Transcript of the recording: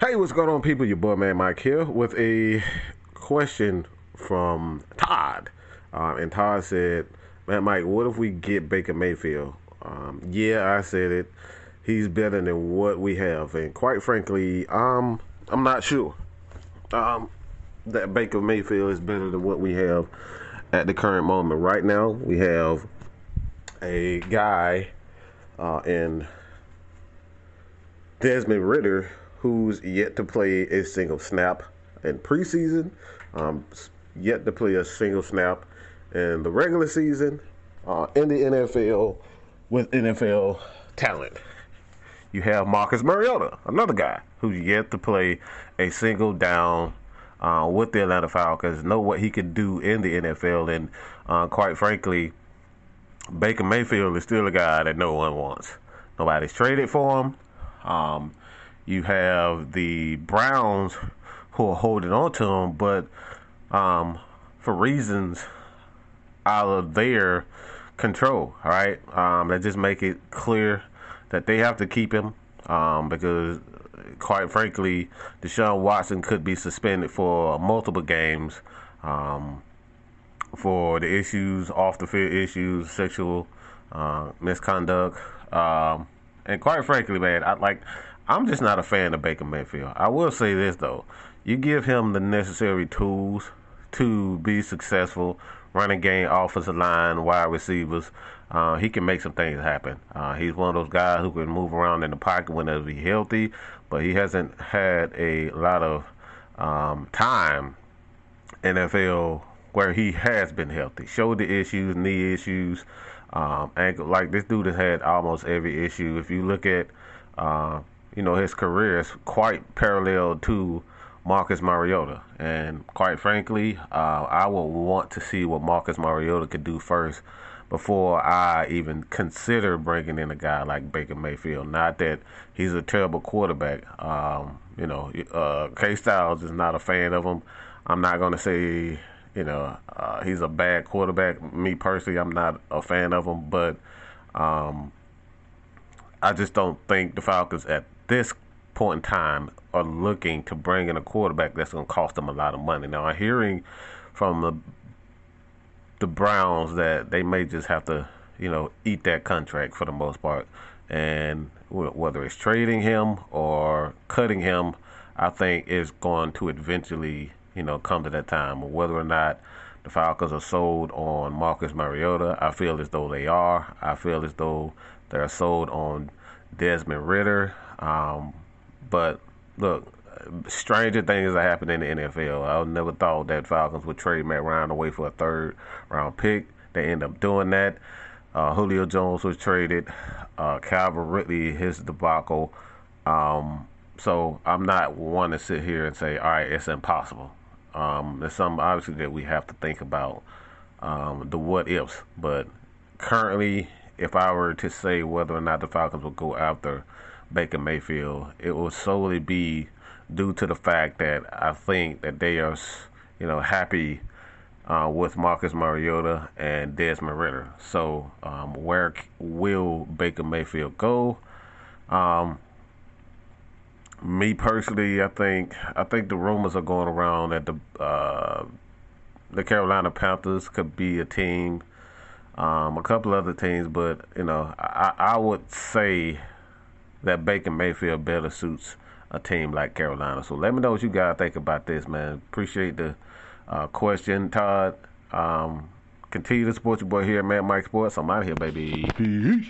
Hey, what's going on, people? Your boy Man Mike here with a question from Todd. Um, and Todd said, Man Mike, what if we get Baker Mayfield? Um, yeah, I said it. He's better than what we have. And quite frankly, um, I'm not sure um, that Baker Mayfield is better than what we have at the current moment. Right now, we have a guy uh, in Desmond Ridder who's yet to play a single snap in preseason, um, yet to play a single snap in the regular season uh, in the NFL with NFL talent. You have Marcus Mariota, another guy who's yet to play a single down uh, with the Atlanta Falcons, know what he could do in the NFL, and uh, quite frankly, Baker Mayfield is still a guy that no one wants. Nobody's traded for him. Um, you have the Browns who are holding on to him, but um, for reasons out of their control, all right? Um, that just make it clear that they have to keep him um, because, quite frankly, Deshaun Watson could be suspended for multiple games um, for the issues, off the field issues, sexual uh, misconduct. Um, and quite frankly, man, I like I'm just not a fan of Baker Mayfield. I will say this though, you give him the necessary tools to be successful, running game, offensive line, wide receivers. Uh, he can make some things happen. Uh, he's one of those guys who can move around in the pocket whenever he's healthy, but he hasn't had a lot of um, time NFL where he has been healthy. Shoulder issues, knee issues, um, ankle. Like this dude has had almost every issue. If you look at uh, you know, his career is quite parallel to Marcus Mariota. And quite frankly, uh, I will want to see what Marcus Mariota could do first before I even consider bringing in a guy like Baker Mayfield. Not that he's a terrible quarterback. Um, you know, uh, K Styles is not a fan of him. I'm not going to say, you know, uh, he's a bad quarterback. Me personally, I'm not a fan of him, but um, I just don't think the Falcons at this point in time are looking to bring in a quarterback that's going to cost them a lot of money. Now, I'm hearing from the the Browns that they may just have to, you know, eat that contract for the most part, and whether it's trading him or cutting him, I think is going to eventually, you know, come to that time. Whether or not the Falcons are sold on Marcus Mariota, I feel as though they are. I feel as though they're sold on Desmond Ridder. Um, but look, stranger things are happening in the NFL. I never thought that Falcons would trade Matt Ryan away for a third round pick. They end up doing that. Uh, Julio Jones was traded. Uh, Calvin Ridley, his debacle. Um, so I'm not one to sit here and say, all right, it's impossible. Um, there's something obviously that we have to think about um, the what ifs. But currently, if I were to say whether or not the Falcons will go after Baker Mayfield, it will solely be due to the fact that I think that they are, you know, happy uh, with Marcus Mariota and Desmond Ridder. So, um, where will Baker Mayfield go? Um, me personally, I think I think the rumors are going around that the uh, the Carolina Panthers could be a team, um, a couple other teams, but you know, I, I would say that Baker Mayfield better suits a team like Carolina. So let me know what you guys think about this, man. Appreciate the uh, question, Todd. Um, continue to support your boy here, man. Mike Sports. I'm out here, baby. Peace.